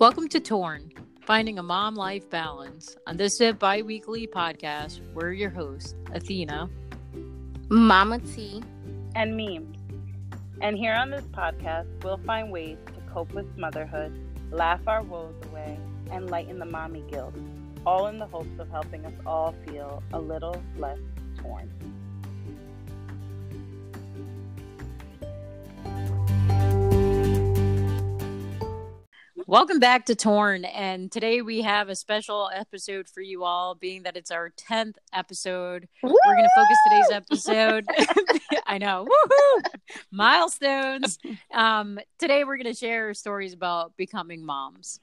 Welcome to Torn, finding a mom life balance. On this uh, bi weekly podcast, we're your hosts, Athena, Mama T, and Memes. And here on this podcast, we'll find ways to cope with motherhood, laugh our woes away, and lighten the mommy guilt, all in the hopes of helping us all feel a little less torn. Welcome back to Torn. And today we have a special episode for you all, being that it's our 10th episode. Woo! We're going to focus today's episode. I know. Woohoo! Milestones. Um, today we're going to share stories about becoming moms.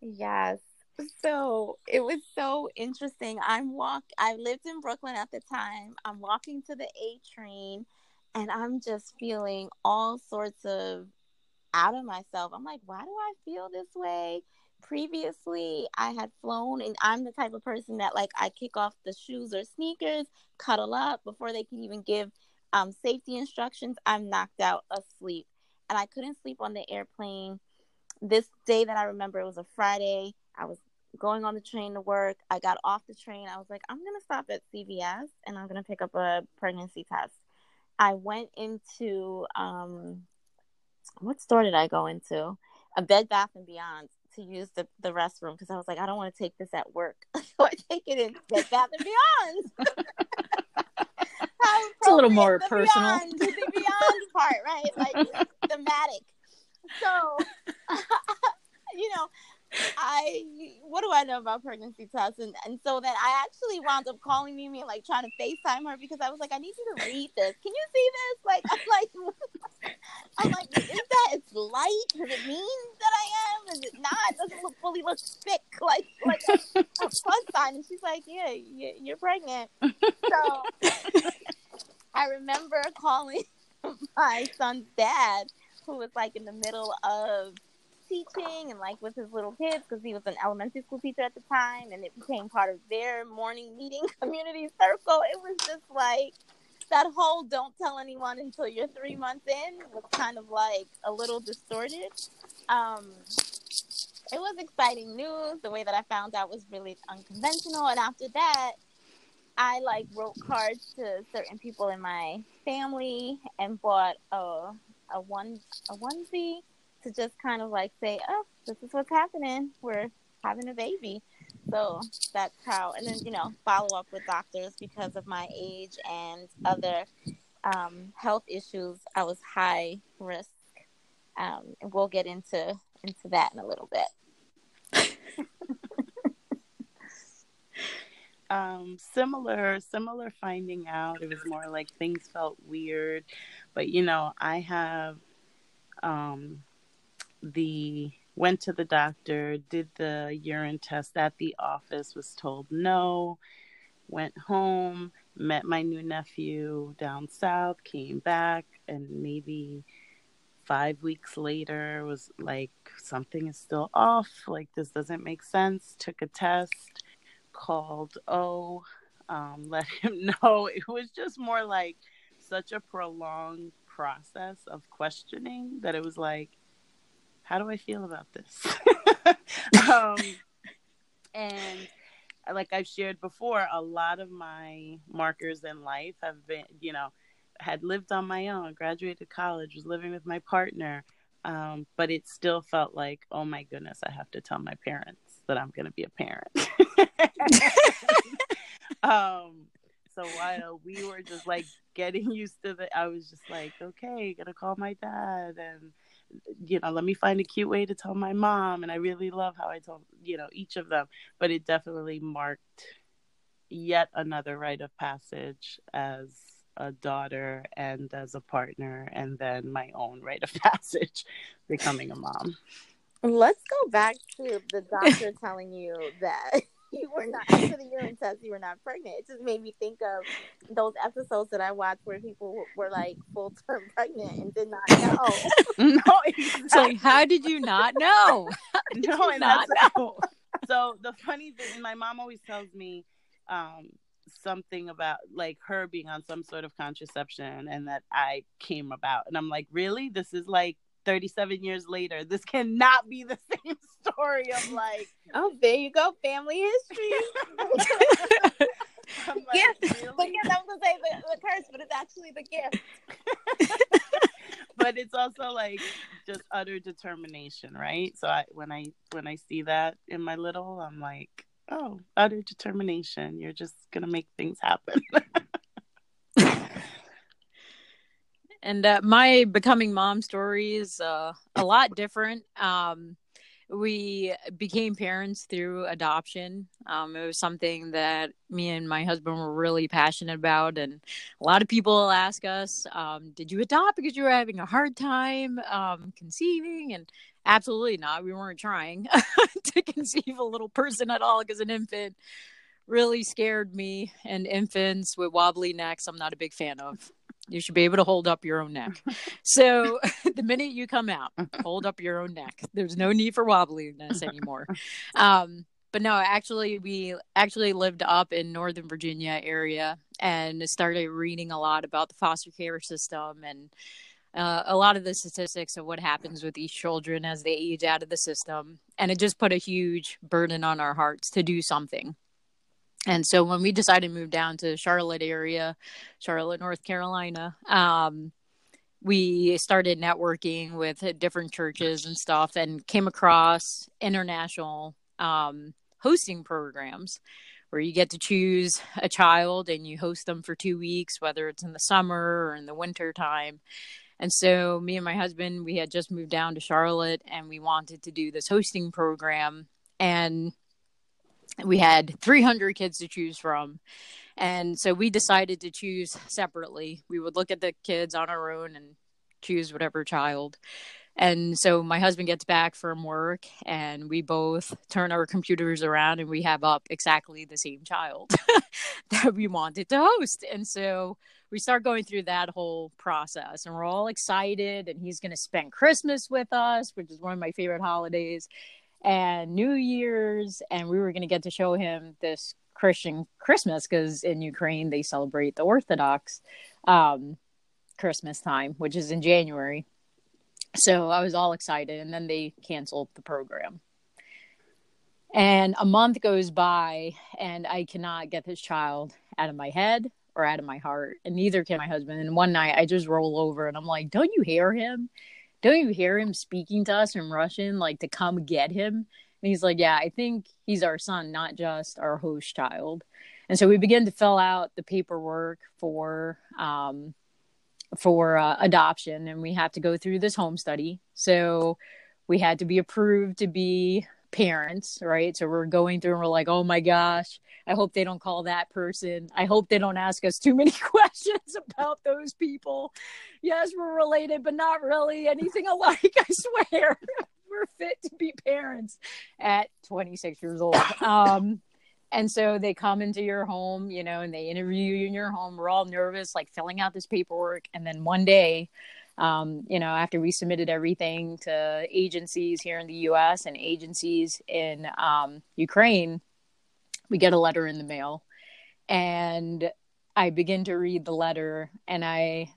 Yes. So it was so interesting. I'm walk I lived in Brooklyn at the time. I'm walking to the A train and I'm just feeling all sorts of out of myself. I'm like, why do I feel this way? Previously, I had flown, and I'm the type of person that like I kick off the shoes or sneakers, cuddle up before they can even give um, safety instructions. I'm knocked out asleep, and I couldn't sleep on the airplane. This day that I remember, it was a Friday. I was going on the train to work. I got off the train. I was like, I'm gonna stop at CVS and I'm gonna pick up a pregnancy test. I went into um, what store did I go into? A Bed Bath and Beyond to use the, the restroom because I was like, I don't want to take this at work, so I take it in Bed Bath and Beyond. it's a little more personal. Beyond, the beyond part, right? Like thematic. So, you know, I what do I know about pregnancy tests? And and so then I actually wound up calling Mimi and like trying to FaceTime her because I was like, I need you to read this. Can you see this? Like I'm like I'm like, is that it's light? Does it mean that I am? Is it not? Does it look fully look thick like like a, a plus sign? And she's like, Yeah, you're pregnant. So I remember calling my son's dad, who was like in the middle of teaching and like with his little kids because he was an elementary school teacher at the time and it became part of their morning meeting community circle. It was just like that whole don't tell anyone until you're three months in was kind of like a little distorted. Um, it was exciting news. The way that I found out was really unconventional. And after that, I like wrote cards to certain people in my family and bought a a one a onesie to just kind of like say, oh, this is what's happening. We're having a baby. So that's how, and then, you know, follow up with doctors because of my age and other um, health issues. I was high risk. Um, and we'll get into into that in a little bit. um, similar, similar finding out. It was more like things felt weird, but you know, I have um, the went to the doctor, did the urine test at the office, was told no, went home, met my new nephew down south, came back, and maybe five weeks later was like, something is still off. Like, this doesn't make sense. Took a test, called O, um, let him know. It was just more like such a prolonged process of questioning that it was like, how do I feel about this? um, and like I've shared before, a lot of my markers in life have been, you know, had lived on my own, graduated college, was living with my partner. Um, but it still felt like, oh my goodness, I have to tell my parents that I'm going to be a parent. um, so while we were just like getting used to the, I was just like, okay, gonna call my dad and you know, let me find a cute way to tell my mom. And I really love how I told, you know, each of them. But it definitely marked yet another rite of passage as a daughter and as a partner, and then my own rite of passage becoming a mom. Let's go back to the doctor telling you that you were not after the urine test you were not pregnant it just made me think of those episodes that i watched where people were like full term pregnant and did not know no exactly. so how did you not know no and not know? so the funny thing my mom always tells me um something about like her being on some sort of contraception and that I came about. And I'm like, really? This is like 37 years later. This cannot be the same story of like, oh, there you go, family history. I'm like, gift. really? But yes, I was gonna say the, the curse, but it's actually the gift. but it's also like just utter determination, right? So I when I when I see that in my little, I'm like, oh, utter determination. You're just gonna make things happen. And uh, my becoming mom story is uh, a lot different. Um, we became parents through adoption. Um, it was something that me and my husband were really passionate about, and a lot of people ask us, um, "Did you adopt because you were having a hard time um, conceiving?" And absolutely not. We weren't trying to conceive a little person at all because an infant really scared me, and infants with wobbly necks, I'm not a big fan of. You should be able to hold up your own neck. So the minute you come out, hold up your own neck. There's no need for wobbliness anymore. Um, but no, actually, we actually lived up in Northern Virginia area and started reading a lot about the foster care system and uh, a lot of the statistics of what happens with these children as they age out of the system. And it just put a huge burden on our hearts to do something. And so when we decided to move down to Charlotte area, Charlotte, North Carolina, um, we started networking with different churches and stuff and came across international um, hosting programs where you get to choose a child and you host them for two weeks, whether it's in the summer or in the winter time. And so me and my husband, we had just moved down to Charlotte and we wanted to do this hosting program. And we had 300 kids to choose from. And so we decided to choose separately. We would look at the kids on our own and choose whatever child. And so my husband gets back from work and we both turn our computers around and we have up exactly the same child that we wanted to host. And so we start going through that whole process and we're all excited and he's going to spend Christmas with us, which is one of my favorite holidays and New Year's, and we were going to get to show him this Christian Christmas because in Ukraine they celebrate the Orthodox um, Christmas time, which is in January. So I was all excited, and then they canceled the program. And a month goes by, and I cannot get this child out of my head or out of my heart, and neither can my husband. And one night I just roll over and I'm like, Don't you hear him? Don't you hear him speaking to us in Russian, like to come get him? And he's like, yeah, I think he's our son, not just our host child. And so we begin to fill out the paperwork for um, for uh, adoption, and we have to go through this home study. So we had to be approved to be parents, right? So we're going through and we're like, oh my gosh, I hope they don't call that person. I hope they don't ask us too many questions about those people. Yes, we're related, but not really anything alike, I swear. we're fit to be parents at 26 years old. Um, and so they come into your home, you know, and they interview you in your home. We're all nervous, like filling out this paperwork. And then one day, um, you know, after we submitted everything to agencies here in the US and agencies in um, Ukraine, we get a letter in the mail. And I begin to read the letter, and I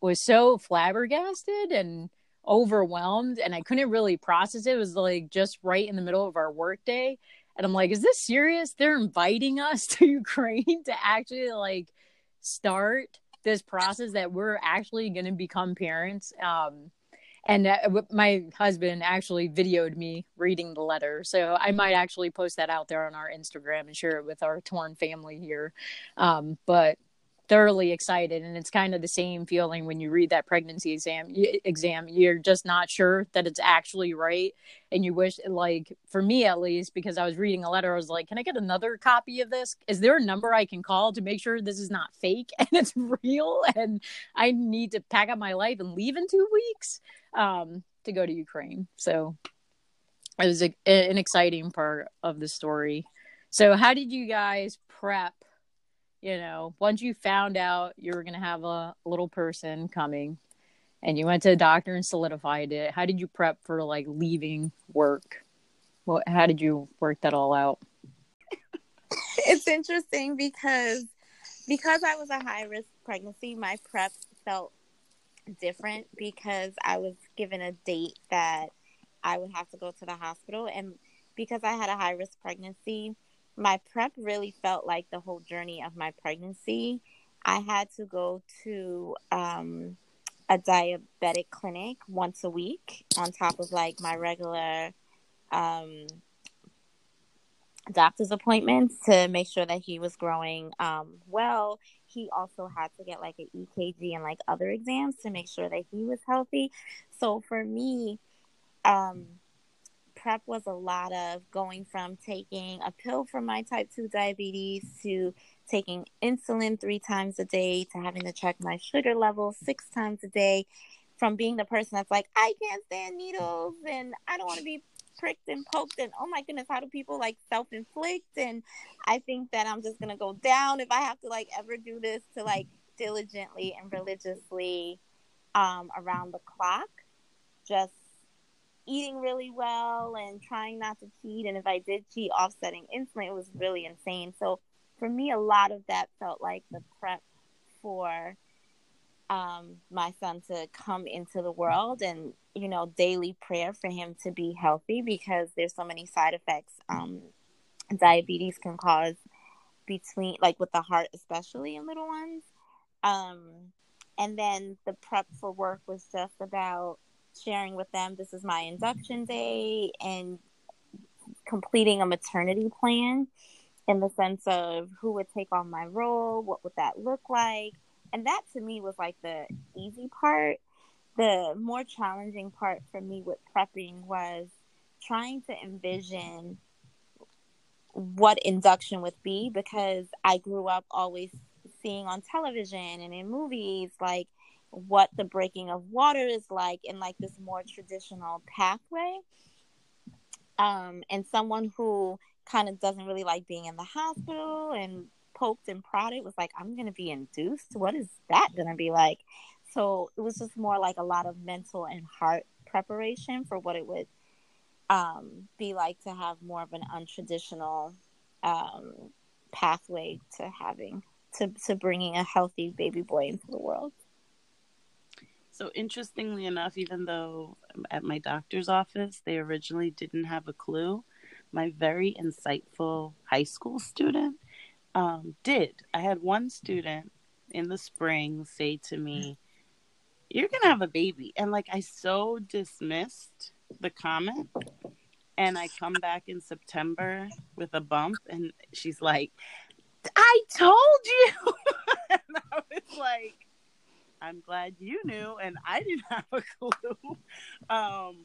was so flabbergasted and overwhelmed, and I couldn't really process it. It was like just right in the middle of our workday. And I'm like, is this serious? They're inviting us to Ukraine to actually like start this process that we're actually going to become parents. Um, and uh, my husband actually videoed me reading the letter so i might actually post that out there on our instagram and share it with our torn family here um, but thoroughly excited and it's kind of the same feeling when you read that pregnancy exam exam. You're just not sure that it's actually right and you wish like for me at least because i was reading a letter i was like can i get another copy of this? Is there a number i can call to make sure this is not fake and it's real and i need to pack up my life and leave in two weeks um, to go to ukraine? So it was a, an exciting part of the story. So how did you guys prep you know, once you found out you were going to have a little person coming and you went to the doctor and solidified it, how did you prep for like leaving work? What, how did you work that all out? it's interesting because because I was a high risk pregnancy, my prep felt different because I was given a date that I would have to go to the hospital and because I had a high risk pregnancy, my prep really felt like the whole journey of my pregnancy. I had to go to um, a diabetic clinic once a week on top of like my regular um, doctor's appointments to make sure that he was growing um, well. He also had to get like an EKG and like other exams to make sure that he was healthy. So for me, um, prep was a lot of going from taking a pill for my type 2 diabetes to taking insulin three times a day to having to check my sugar level six times a day from being the person that's like i can't stand needles and i don't want to be pricked and poked and oh my goodness how do people like self-inflict? And i think that i'm just gonna go down if i have to like ever do this to like diligently and religiously um around the clock just eating really well and trying not to cheat and if i did cheat offsetting insulin it was really insane. So for me a lot of that felt like the prep for um, my son to come into the world and you know daily prayer for him to be healthy because there's so many side effects um, diabetes can cause between like with the heart especially in little ones. Um, and then the prep for work was just about sharing with them this is my induction day and completing a maternity plan in the sense of who would take on my role what would that look like and that to me was like the easy part. The more challenging part for me with prepping was trying to envision what induction would be because I grew up always seeing on television and in movies like what the breaking of water is like in like this more traditional pathway. Um, and someone who kind of doesn't really like being in the hospital and poked and prodded was like, I'm going to be induced. What is that going to be like? So it was just more like a lot of mental and heart preparation for what it would um, be like to have more of an untraditional um, pathway to having to, to bringing a healthy baby boy into the world. So interestingly enough, even though at my doctor's office they originally didn't have a clue, my very insightful high school student um, did. I had one student in the spring say to me, You're to have a baby. And like, I so dismissed the comment. And I come back in September with a bump, and she's like, I told you. and I was like, I'm glad you knew, and I didn't have a clue. Um,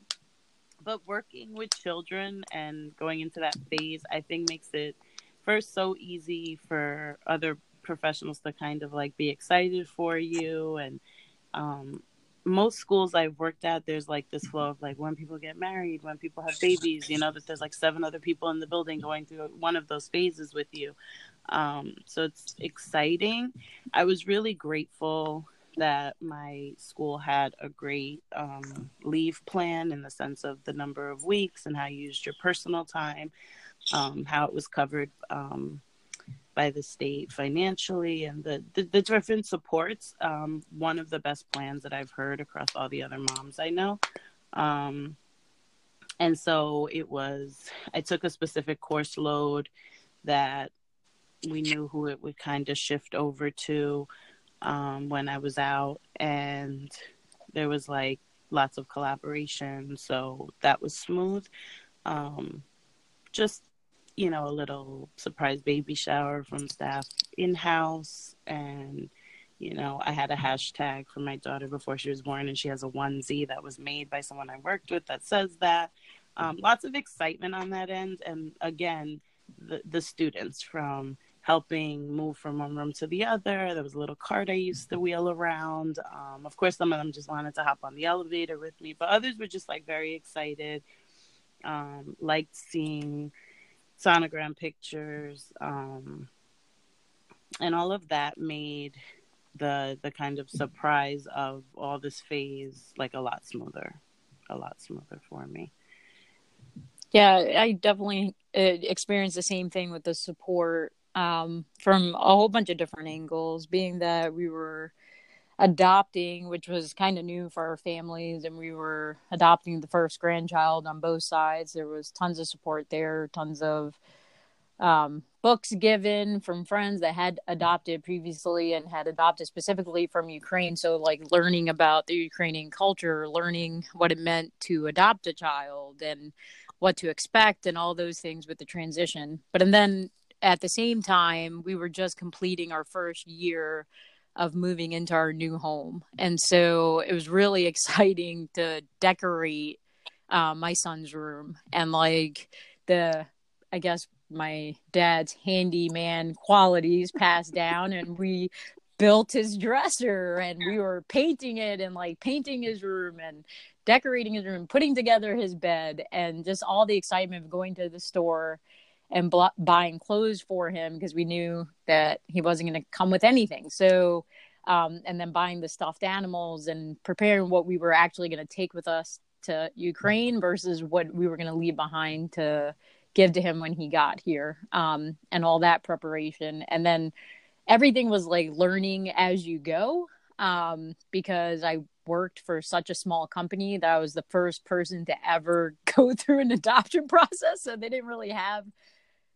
but working with children and going into that phase, I think makes it first so easy for other professionals to kind of like be excited for you and um, most schools I've worked at, there's like this flow of like when people get married, when people have babies, you know, that there's like seven other people in the building going through one of those phases with you. Um, so it's exciting. I was really grateful that my school had a great um, leave plan in the sense of the number of weeks and how you used your personal time um, how it was covered um, by the state financially and the, the, the different supports. Um, one of the best plans that I've heard across all the other moms I know. Um, and so it was, I took a specific course load that we knew who it would kind of shift over to um, when I was out. And there was like lots of collaboration. So that was smooth. Um, just you know, a little surprise baby shower from staff in house. And, you know, I had a hashtag for my daughter before she was born, and she has a onesie that was made by someone I worked with that says that. Um, lots of excitement on that end. And again, the, the students from helping move from one room to the other. There was a little cart I used to wheel around. Um, of course, some of them just wanted to hop on the elevator with me, but others were just like very excited. Um, liked seeing sonogram pictures, um, and all of that made the the kind of surprise of all this phase like a lot smoother, a lot smoother for me. Yeah, I definitely uh, experienced the same thing with the support um, from a whole bunch of different angles, being that we were adopting, which was kind of new for our families, and we were adopting the first grandchild on both sides. There was tons of support there, tons of um, books given from friends that had adopted previously and had adopted specifically from Ukraine. So, like learning about the Ukrainian culture, learning what it meant to adopt a child, and what to expect, and all those things with the transition. But and then at the same time, we were just completing our first year of moving into our new home. And so it was really exciting to decorate uh, my son's room and like the, I guess, my dad's handyman qualities passed down and we built his dresser and we were painting it and like painting his room and decorating his room, putting together his bed and just all the excitement of going to the store and bl- buying clothes for him because we knew that he wasn't going to come with anything. So, um, and then buying the stuffed animals and preparing what we were actually going to take with us to Ukraine versus what we were going to leave behind to give to him when he got here, um, and all that preparation. And then everything was like learning as you go um, because I worked for such a small company that I was the first person to ever go through an adoption process. So they didn't really have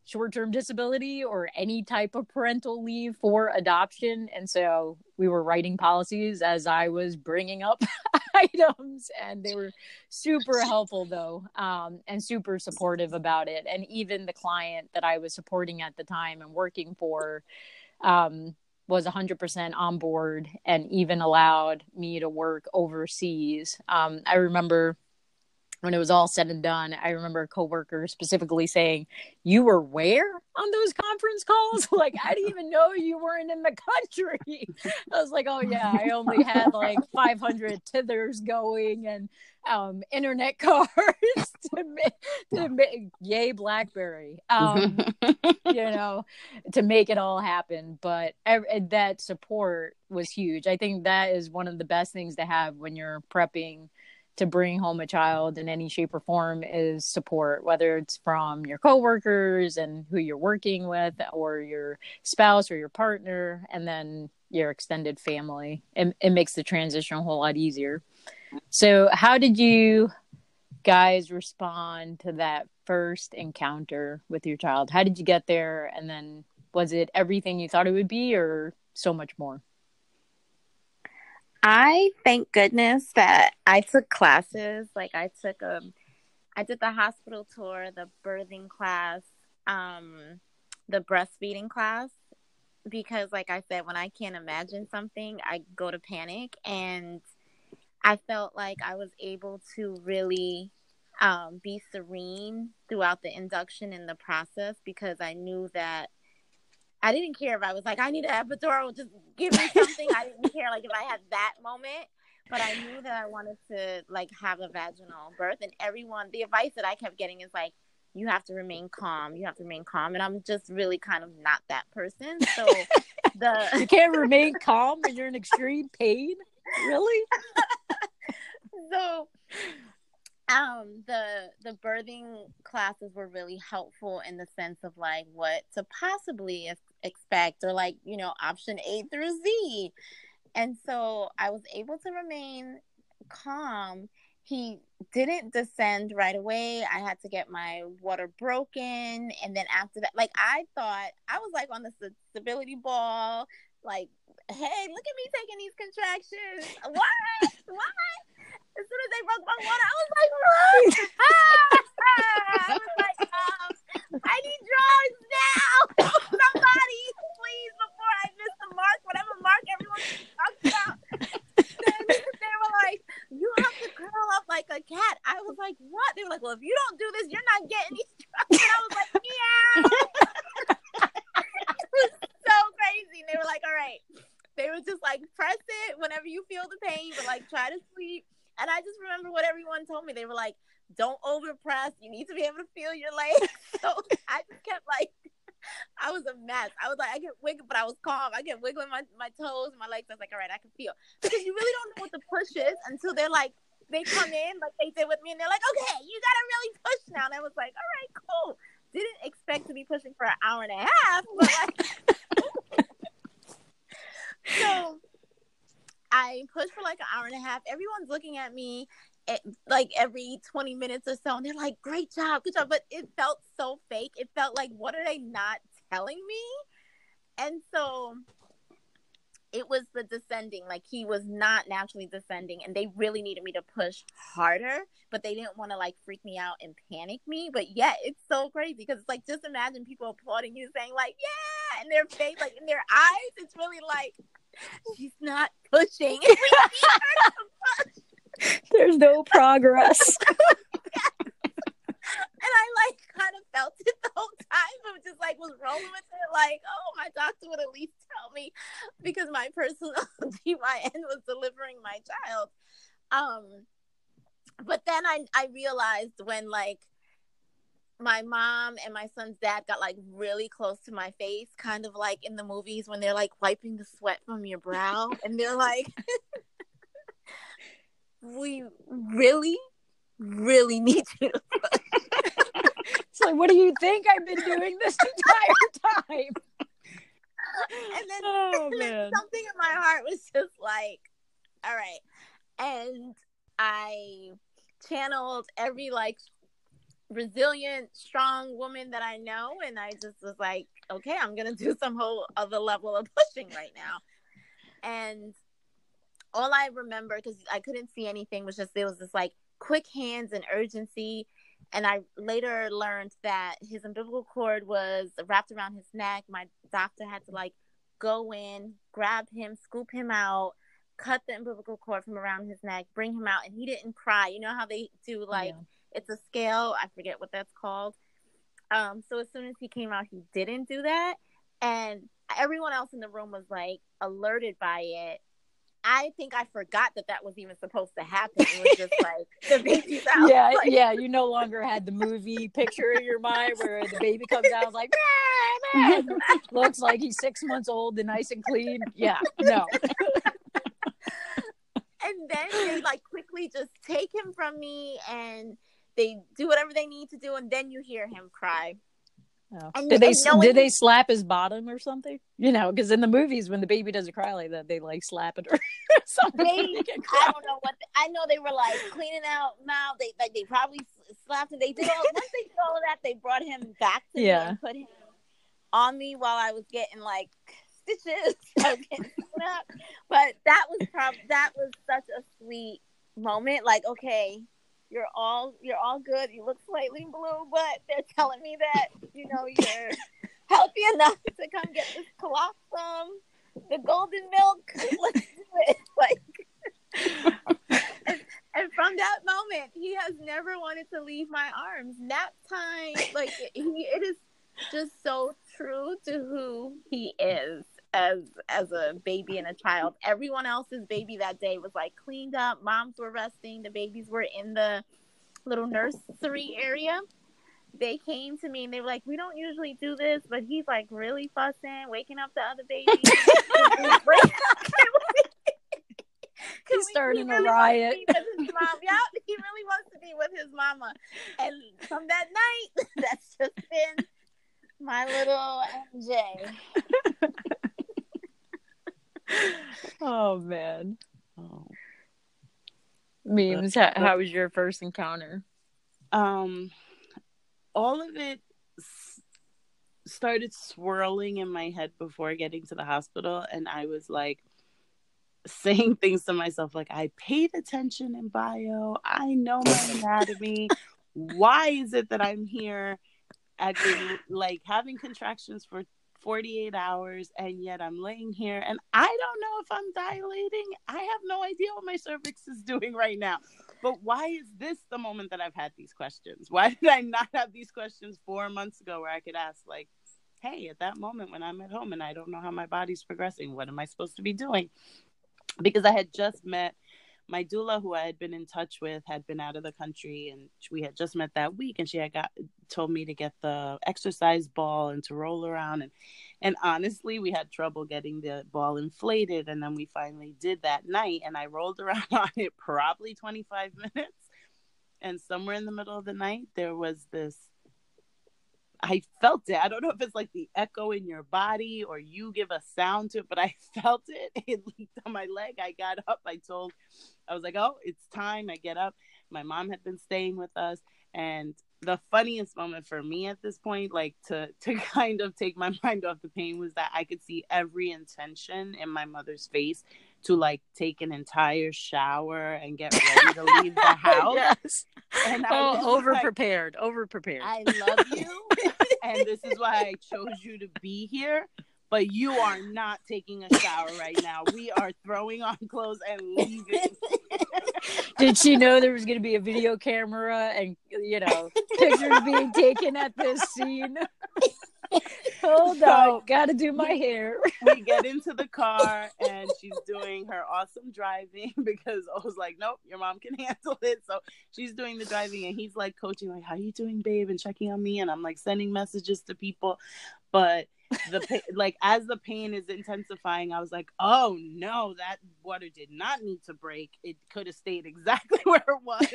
short term disability or any type of parental leave for adoption. And so we were writing policies as I was bringing up items, and they were super helpful, though, um, and super supportive about it. And even the client that I was supporting at the time and working for. Um, was 100% on board and even allowed me to work overseas. Um, I remember when it was all said and done, I remember a coworker specifically saying, "You were where on those conference calls? like I didn't even know you weren't in the country." I was like, "Oh yeah, I only had like 500 tethers going and um, internet cards to make, to make yay BlackBerry, um, you know, to make it all happen." But that support was huge. I think that is one of the best things to have when you're prepping to bring home a child in any shape or form is support, whether it's from your coworkers and who you're working with, or your spouse or your partner, and then your extended family. It, it makes the transition a whole lot easier. So, how did you guys respond to that first encounter with your child? How did you get there? And then, was it everything you thought it would be, or so much more? I thank goodness that I took classes. Like I took um I did the hospital tour, the birthing class, um, the breastfeeding class because like I said, when I can't imagine something, I go to panic and I felt like I was able to really um, be serene throughout the induction and the process because I knew that I didn't care if I was like, I need an epidural, just give me something. I didn't care like if I had that moment, but I knew that I wanted to like have a vaginal birth. And everyone, the advice that I kept getting is like, you have to remain calm. You have to remain calm. And I'm just really kind of not that person. So the you can't remain calm when you're in extreme pain. Really? so um the the birthing classes were really helpful in the sense of like what to possibly expect or like you know option a through z. And so i was able to remain calm. He didn't descend right away. I had to get my water broken. And then after that like i thought i was like on the stability ball like hey look at me taking these contractions. What? What? As soon as they broke my water, I was like, run! I was like, um, I need drugs now. Somebody, please, before I miss the mark, whatever mark everyone talks about. then they were like, you have to curl up like a cat. I was like, what? They were like, well, if you don't do this, you're not getting these drugs. And I was like, yeah. it was so crazy. And they were like, all right. They were just like, press it whenever you feel the pain, but like try to sleep and I just remember what everyone told me. They were like, don't overpress. You need to be able to feel your legs. so I just kept like, I was a mess. I was like, I get wiggle, but I was calm. I get wiggling my, my toes and my legs. I was like, all right, I can feel. Because you really don't know what the push is until they're like, they come in like they did with me and they're like, okay, you got to really push now. And I was like, all right, cool. didn't expect to be pushing for an hour and a half, but so I pushed for like an hour and a half. Everyone's looking at me Eh, like every 20 minutes or so, and they're like, great job, good job. But it felt so fake. It felt like, what are they not telling me? And so it was the descending like he was not naturally descending and they really needed me to push harder but they didn't want to like freak me out and panic me but yeah it's so crazy because it's like just imagine people applauding you saying like yeah and their face like in their eyes it's really like she's not pushing there's no progress and I like kind of felt it the whole time, but just like was rolling with it, like, oh, my doctor would at least tell me because my personal GYN was delivering my child. Um, but then I I realized when like my mom and my son's dad got like really close to my face, kind of like in the movies when they're like wiping the sweat from your brow, and they're like, "We really, really need you to it's like, what do you think I've been doing this entire time? and then, oh, and then something in my heart was just like, all right. And I channeled every like resilient, strong woman that I know, and I just was like, okay, I'm gonna do some whole other level of pushing right now. And all I remember, because I couldn't see anything, was just there was this like quick hands and urgency and I later learned that his umbilical cord was wrapped around his neck. My doctor had to like go in, grab him, scoop him out, cut the umbilical cord from around his neck, bring him out, and he didn't cry. You know how they do like yeah. it's a scale. I forget what that's called. Um, so as soon as he came out, he didn't do that, and everyone else in the room was like alerted by it I think I forgot that that was even supposed to happen. It was just like the baby's out. Yeah, like, yeah. You no longer had the movie picture in your mind where the baby comes out. like, looks like he's six months old and nice and clean. Yeah, no. and then they like quickly just take him from me and they do whatever they need to do, and then you hear him cry. Oh. And, did they did they slap his bottom or something? You know, because in the movies when the baby doesn't cry like that, they like slap it or something. They, I don't know what the, I know. They were like cleaning out mouth. They like they probably slapped him. They did all once they did all of that. They brought him back to yeah. me and put him on me while I was getting like stitches. getting but that was prob that was such a sweet moment. Like okay, you're all you're all good. You look slightly blue, but they're telling me that you know you're healthy enough to come get this colostrum, the golden milk. Let's do it. Like, and, and from that moment, he has never wanted to leave my arms. Nap time, like he, it is just so true to who he is as as a baby and a child. Everyone else's baby that day was like cleaned up. Moms were resting. The babies were in the little nursery area. They came to me and they were like, "We don't usually do this, but he's like really fussing, waking up the other babies." He's starting he really a riot. Mom. He really wants to be with his mama. And from that night, that's just been my little MJ. Oh man. Oh. Memes. How, how was your first encounter? Um, all of it s- started swirling in my head before getting to the hospital, and I was like saying things to myself like, "I paid attention in bio. I know my anatomy. Why is it that I'm here?" At like having contractions for 48 hours and yet I'm laying here and I don't know if I'm dilating. I have no idea what my cervix is doing right now. But why is this the moment that I've had these questions? Why did I not have these questions four months ago where I could ask, like, hey, at that moment when I'm at home and I don't know how my body's progressing, what am I supposed to be doing? Because I had just met my doula who I had been in touch with had been out of the country and we had just met that week and she had got told me to get the exercise ball and to roll around and and honestly we had trouble getting the ball inflated and then we finally did that night and I rolled around on it probably 25 minutes and somewhere in the middle of the night there was this I felt it. I don't know if it's like the echo in your body or you give a sound to it, but I felt it. It leaked on my leg. I got up. I told, I was like, oh, it's time. I get up. My mom had been staying with us. And the funniest moment for me at this point, like to to kind of take my mind off the pain, was that I could see every intention in my mother's face to like take an entire shower and get ready to leave the house. yes. And I Oh, over like, prepared. Over prepared. I love you, and this is why I chose you to be here. But you are not taking a shower right now. We are throwing on clothes and leaving. Did she know there was going to be a video camera and you know pictures being taken at this scene? Hold So- on, got to do my hair. we get into the car and she's doing her awesome driving because I was like, nope, your mom can handle it. So she's doing the driving and he's like coaching, like, how you doing, babe? And checking on me. And I'm like sending messages to people. But the like as the pain is intensifying, I was like, oh no, that water did not need to break. It could have stayed exactly where it was.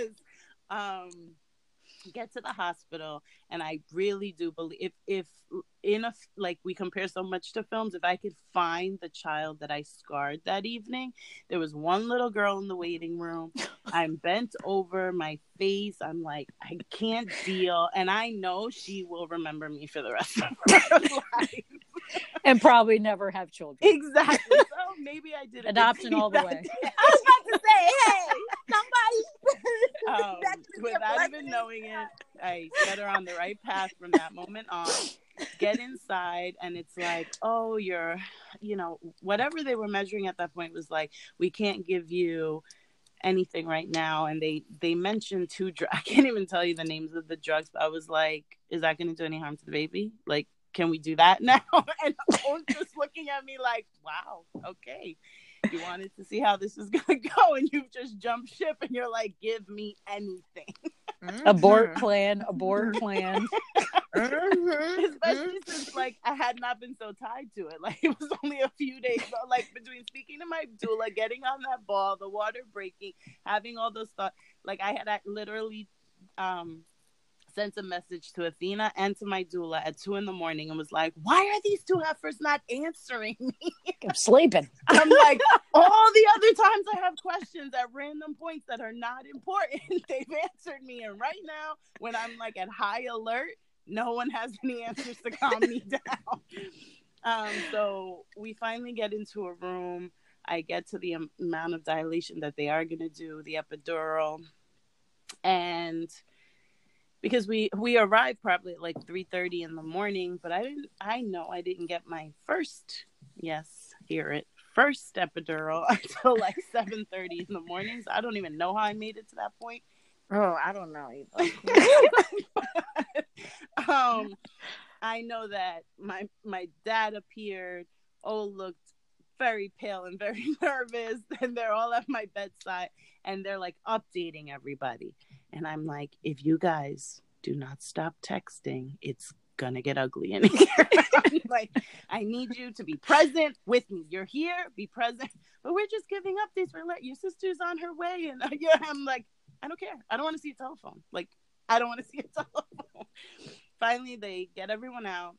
Um get to the hospital and i really do believe if if in a like we compare so much to films if i could find the child that i scarred that evening there was one little girl in the waiting room i'm bent over my face i'm like i can't deal and i know she will remember me for the rest of her life and probably never have children. exactly so maybe i did Adoption all the way. I was about to say, hey, somebody. um, That could be a without even knowing it, I set her on the right path from that moment on. Get inside, and it's like, oh, you're, you know, whatever they were measuring at that point was like, we can't give you anything right now. And they they mentioned two drugs. I can't even tell you the names of the drugs, but I was like, is that going to do any harm to the baby? Like, can we do that now? And I was just looking at me like, wow, okay. You wanted to see how this is gonna go, and you've just jumped ship, and you're like, "Give me anything." Abort plan, abort plan. Mhm. Especially since, like, I had not been so tied to it. Like, it was only a few days, like, between speaking to my doula, getting on that ball, the water breaking, having all those thoughts. Like, I had act- literally um sent a message to Athena and to my doula at two in the morning and was like, "Why are these two heifers not answering me?" I'm sleeping. I'm like, all the other times I have questions at random points that are not important, they've answered me. And right now, when I'm like at high alert, no one has any answers to calm me down. Um, so we finally get into a room. I get to the amount of dilation that they are going to do, the epidural, and because we we arrived probably at like 3:30 in the morning, but I didn't. I know I didn't get my first. Yes, hear it. First epidural until like 7:30 in the morning. So I don't even know how I made it to that point. Oh, I don't know. either. um, I know that my my dad appeared. Oh, looked very pale and very nervous, and they're all at my bedside, and they're like updating everybody. And I'm like, if you guys do not stop texting, it's gonna get ugly in here. Like, I need you to be present with me. You're here, be present. But we're just giving updates. We're like, your sister's on her way, and yeah, I'm like, I don't care. I don't want to see a telephone. Like, I don't want to see a telephone. Finally, they get everyone out.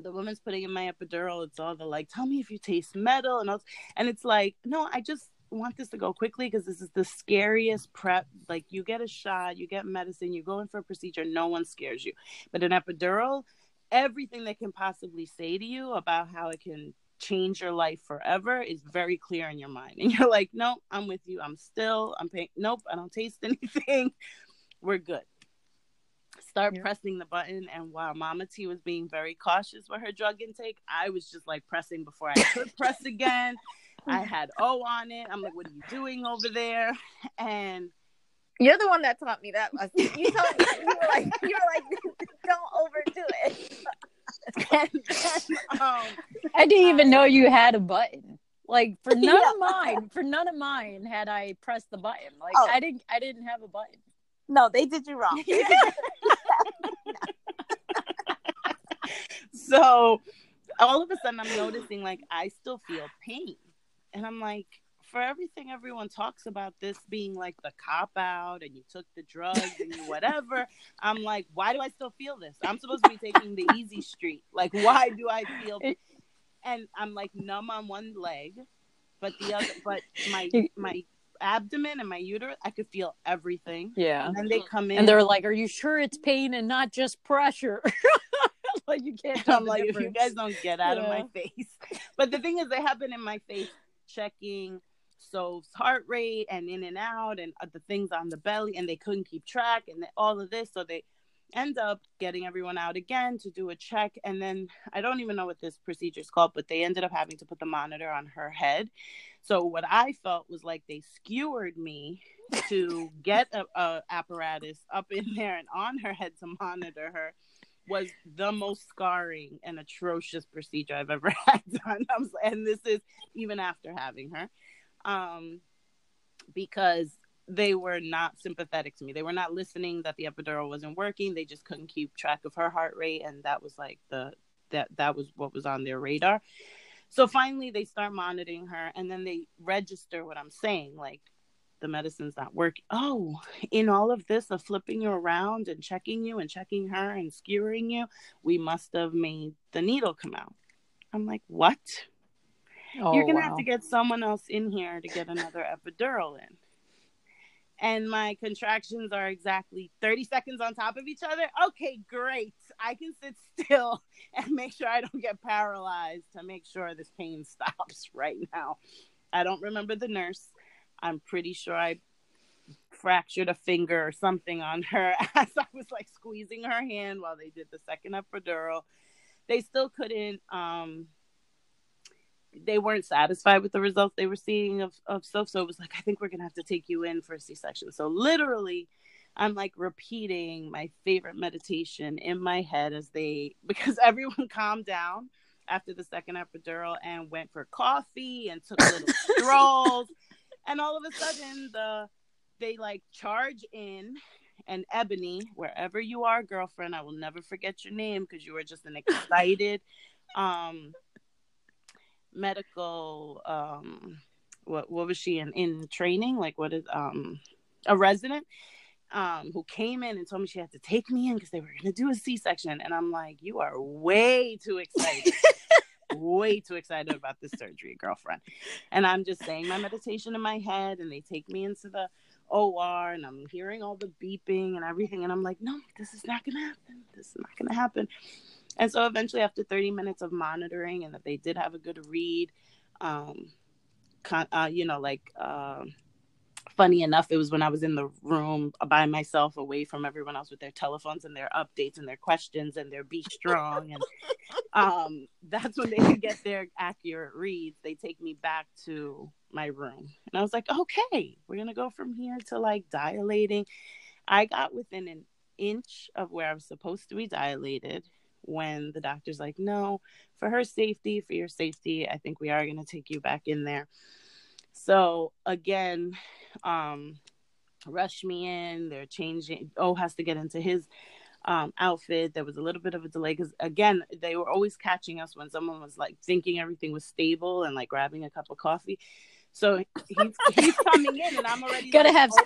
The woman's putting in my epidural. It's all the like, tell me if you taste metal, and else. And it's like, no, I just want this to go quickly because this is the scariest prep. Like, you get a shot, you get medicine, you go in for a procedure, no one scares you. But an epidural, everything they can possibly say to you about how it can change your life forever is very clear in your mind. And you're like, nope, I'm with you. I'm still, I'm paying, nope, I don't taste anything. We're good. Start Yeah. pressing the button. And while Mama T was being very cautious with her drug intake, I was just like pressing before I could press again. I had O on it. I'm like, what are you doing over there? And You're the one that taught me that lesson. You told me you were like you were like don't overdo it. and then, um, I didn't even know you had a button. Like for none Yeah. of mine, for none of mine had I pressed the button. Like Oh. I didn't I didn't have a button. No, they did you wrong. so all of a sudden I'm noticing like I still feel pain. And I'm like, for everything everyone talks about this being like the cop out and you took the drugs and you whatever, I'm like, why do I still feel this? I'm supposed to be taking the easy street. Like, why do I feel? And I'm like numb on one leg, but the other, but my my abdomen and my uterus, I could feel everything. Yeah. And then they come in and they're like, "Are you sure it's pain and not just pressure?" like you can't. I'm like, difference. if you guys don't get out yeah. of my face. But the thing is, they have been in my face checking Soph's heart rate and in and out and uh, the things on the belly, and they couldn't keep track and all of this. So they end up getting everyone out again to do a check. And then I don't even know what this procedure is called, but they ended up having to put the monitor on her head. So what I felt was like they skewered me to get a, a apparatus up in there and on her head to monitor her was the most scarring and atrocious procedure I've ever had done. and this is even after having her. Um, because they were not sympathetic to me. They were not listening that the epidural wasn't working. They just couldn't keep track of her heart rate and that was like the that that was what was on their radar. So finally they start monitoring her and then they register what I'm saying like the medicine's not working. Oh, in all of this of flipping you around and checking you and checking her and skewering you, we must have made the needle come out. I'm like, what? Oh, You're gonna wow. have to get someone else in here to get another epidural in and my contractions are exactly 30 seconds on top of each other, okay, great. I can sit still and make sure I don't get paralyzed to make sure this pain stops right now. I don't remember the nurse. I'm pretty sure I fractured a finger or something on her as I was like squeezing her hand while they did the second epidural. They still couldn't um they weren't satisfied with the results they were seeing of, of stuff. So it was like, I think we're going to have to take you in for a C section. So literally, I'm like repeating my favorite meditation in my head as they, because everyone calmed down after the second epidural and went for coffee and took little strolls. And all of a sudden, the, they like charge in and Ebony, wherever you are, girlfriend, I will never forget your name because you were just an excited, um, medical um what what was she in in training? Like what is um a resident um who came in and told me she had to take me in because they were going to do a c-section. And i'm like you are way too excited way too excited about this surgery girlfriend. And i'm just saying my meditation in my head and they take me into the or and i'm hearing all the beeping and everything and i'm like no this is not going to happen. This is not going to happen. And so eventually, after 30 minutes of monitoring and that they did have a good read, um, con- uh, you know, like, uh, funny enough, it was when I was in the room by myself, away from everyone else with their telephones and their updates and their questions and their be strong. And um, that's when they get their accurate reads. They take me back to my room. And I was like, okay, we're going to go from here to like dilating. I got within an inch of where I was supposed to be dilated when the doctor's like, no, for her safety, for your safety, I think we are going to take you back in there. So again, um, rush me in. They're changing. Oh, has to get into his um, outfit. There was a little bit of a delay because again, they were always catching us when someone was like thinking everything was stable and like grabbing a cup of coffee. So he's, he's coming in, and I'm already gotta like, have oh.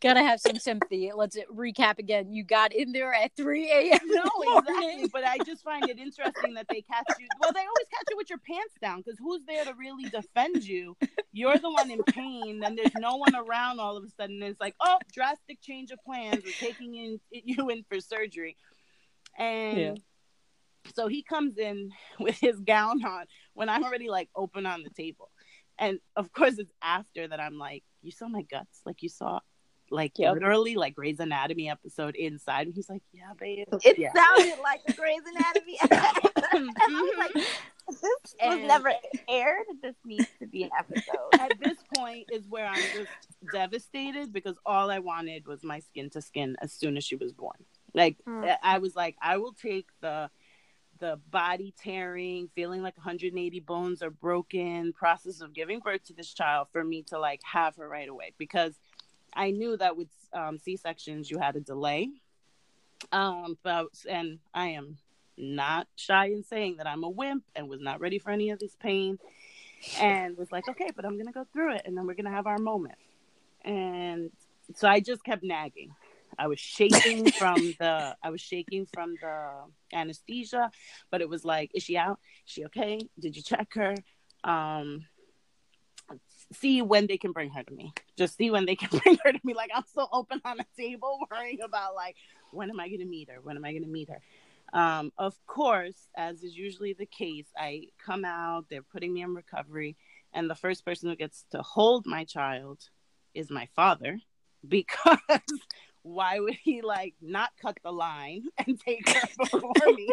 gotta have some sympathy. Let's recap again. You got in there at 3 a.m. No, exactly. But I just find it interesting that they catch you. Well, they always catch you with your pants down because who's there to really defend you? You're the one in pain, and there's no one around. All of a sudden, it's like, oh, drastic change of plans. We're taking in you in for surgery, and. Yeah. So he comes in with his gown on when I'm already like open on the table and of course it's after that i'm like you saw my guts like you saw like yep. literally like Grey's Anatomy episode inside. And he's like, Yeah, babe. It yeah. sounded like a Grey's Anatomy. and I was like, This and was never aired. This needs to be an episode. At this point is where I'm just devastated because all I wanted was my skin to skin as soon as she was born. Like mm. I was like, I will take the the body tearing, feeling like 180 bones are broken, process of giving birth to this child for me to like have her right away because I knew that with um, C sections you had a delay. Um, but and I am not shy in saying that I'm a wimp and was not ready for any of this pain. and was like, okay, but I'm gonna go through it, and then we're gonna have our moment. And so I just kept nagging. I was shaking from the I was shaking from the anesthesia, but it was like, is she out? Is she okay? Did you check her? Um, see when they can bring her to me. Just see when they can bring her to me. Like I'm still open on the table, worrying about like when am I going to meet her? When am I going to meet her? Um, of course, as is usually the case, I come out. They're putting me in recovery, and the first person who gets to hold my child is my father, because why would he like not cut the line and take her before me?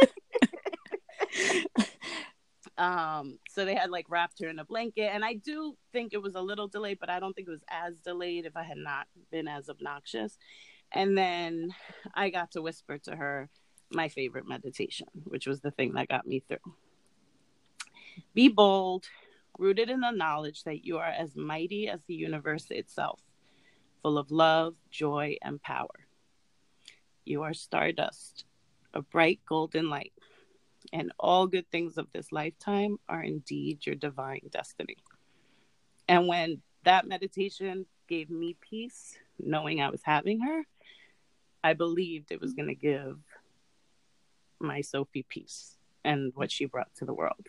Um, so they had like wrapped her in a blanket, and I do think it was a little delayed, but I don't think it was as delayed if I had not been as obnoxious. And then I got to whisper to her my favorite meditation, which was the thing that got me through. Be bold, rooted in the knowledge that you are as mighty as the universe itself, full of love, joy, and power. You are stardust, a bright golden light and all good things of this lifetime are indeed your divine destiny. And when that meditation gave me peace, knowing I was having her, I believed it was going to give my Sophie peace and what she brought to the world.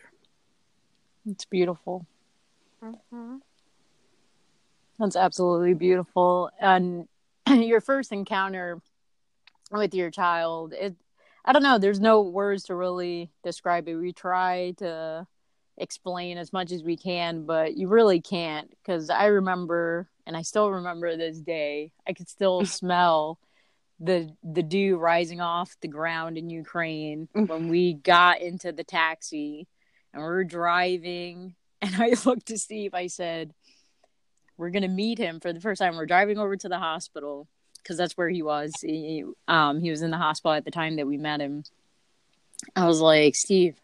It's beautiful. Mm-hmm. That's absolutely beautiful. And your first encounter with your child, it I don't know. There's no words to really describe it. We try to explain as much as we can, but you really can't because I remember, and I still remember this day. I could still smell the the dew rising off the ground in Ukraine mm. when we got into the taxi and we were driving. And I looked to Steve. I said, "We're gonna meet him for the first time. We're driving over to the hospital because that's where he was. He, um, he was in the hospital at the time that we met him. I was like, Steve,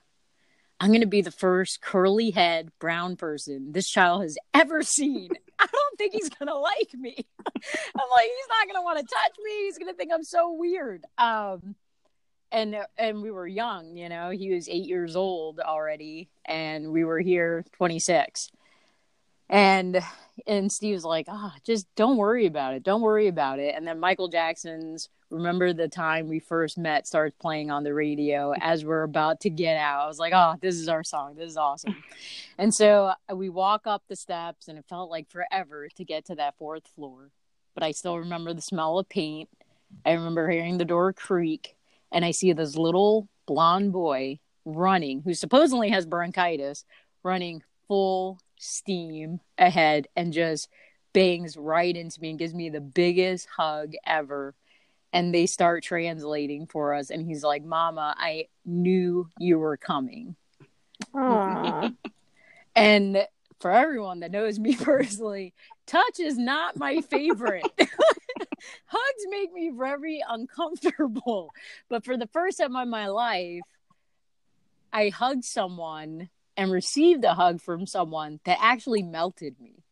I'm to be the first curly head brown person this child has ever seen. I don't think he's to like me. I'm like, he's not to want to touch me. He's to think I'm so weird. Um, and and we were young, you know. He was eight years old already, and we were here 26 and and Steve's like, ah, oh, just don't worry about it. Don't worry about it. And then Michael Jackson's Remember the Time We First Met starts playing on the radio as we're about to get out. I was like, oh, this is our song. This is awesome. and so uh, we walk up the steps, and it felt like forever to get to that fourth floor. But I still remember the smell of paint. I remember hearing the door creak, and I see this little blonde boy running, who supposedly has bronchitis, running full steam ahead and just bangs right into me and gives me the biggest hug ever. And they start translating for us. And he's like, Mama, I knew you were coming. and for everyone that knows me personally, touch is not my favorite. Hugs make me very uncomfortable. But for the first time in my life, I hugged someone and received a hug from someone that actually melted me.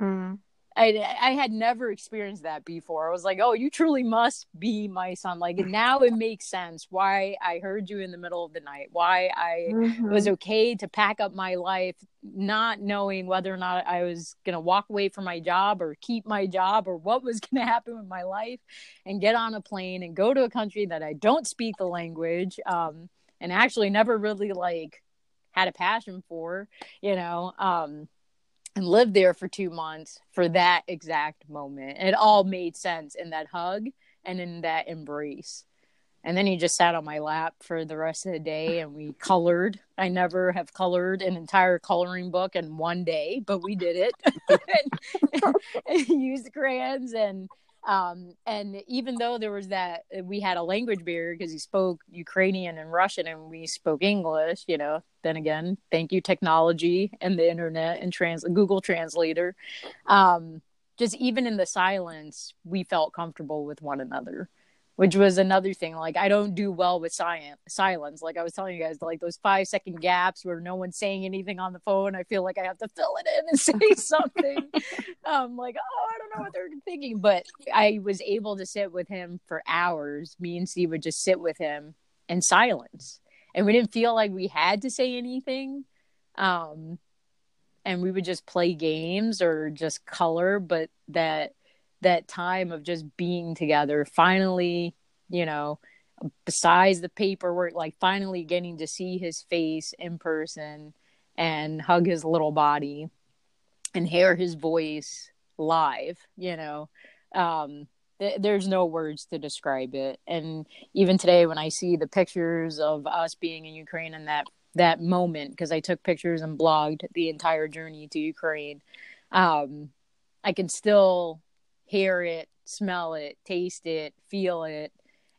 Mm. I I had never experienced that before. I was like, "Oh, you truly must be my son." Like now it makes sense why I heard you in the middle of the night. Why I mm-hmm. was okay to pack up my life not knowing whether or not I was going to walk away from my job or keep my job or what was going to happen with my life and get on a plane and go to a country that I don't speak the language um and actually never really like had a passion for, you know, um, and lived there for two months for that exact moment. It all made sense in that hug and in that embrace. And then he just sat on my lap for the rest of the day and we colored. I never have colored an entire coloring book in one day, but we did it. and, and used crayons and um, and even though there was that, we had a language barrier because he spoke Ukrainian and Russian and we spoke English, you know, then again, thank you, technology and the internet and trans Google Translator. Um, just even in the silence, we felt comfortable with one another which was another thing. Like I don't do well with silence. Like I was telling you guys, like those five second gaps where no one's saying anything on the phone. I feel like I have to fill it in and say something. um, like oh, I don't know what they're thinking, but I was able to sit with him for hours. Me and Steve would just sit with him in silence, and we didn't feel like we had to say anything. Um, and we would just play games or just color but that that time of just being together finally you know besides the paperwork like finally getting to see his face in person and hug his little body and hear his voice live you know um th- there's no words to describe it. And even today when i see the pictures of us being in ukraine and that that moment because i took pictures and blogged the entire journey to ukraine um i can still hear it smell it taste it feel it.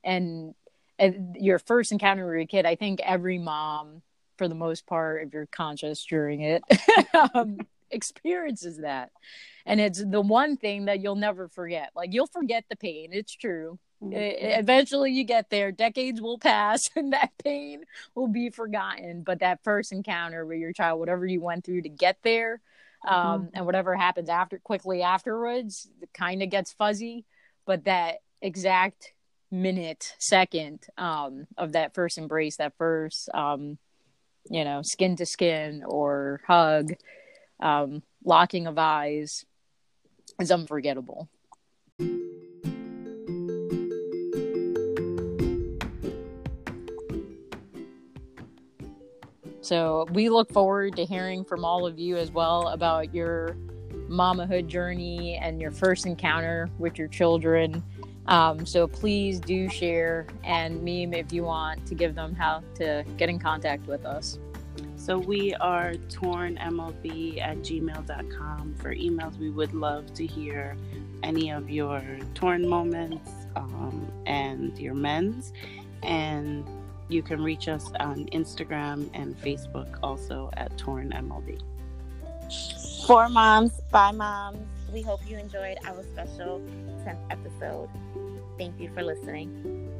And, and your first encounter with your kid i think every mom for the most part if you're conscious during it um, experiences that. And it's the one thing that you'll never forget. Like you'll forget the pain. It's true. Mm-hmm. eventually you get there. Decades will pass and that pain will be forgotten. But that first encounter with your child whatever you went through to get there um, mm-hmm. and whatever happens after quickly afterwards kind of gets fuzzy but that exact minute second um, of that first embrace that first um, you know skin to skin or hug um, locking of eyes is unforgettable. So we look forward to hearing from all of you as well about your mamahood journey and your first encounter with your children. Um, so please do share and meme if you want to give them how to get in contact with us. So we are tornmlb at gmail.com. For emails, we would love to hear any of your torn moments um, and your men's. And you can reach us on Instagram and Facebook also at tornmlb. For moms, by moms, we hope you enjoyed our special 10th episode. Thank you for listening.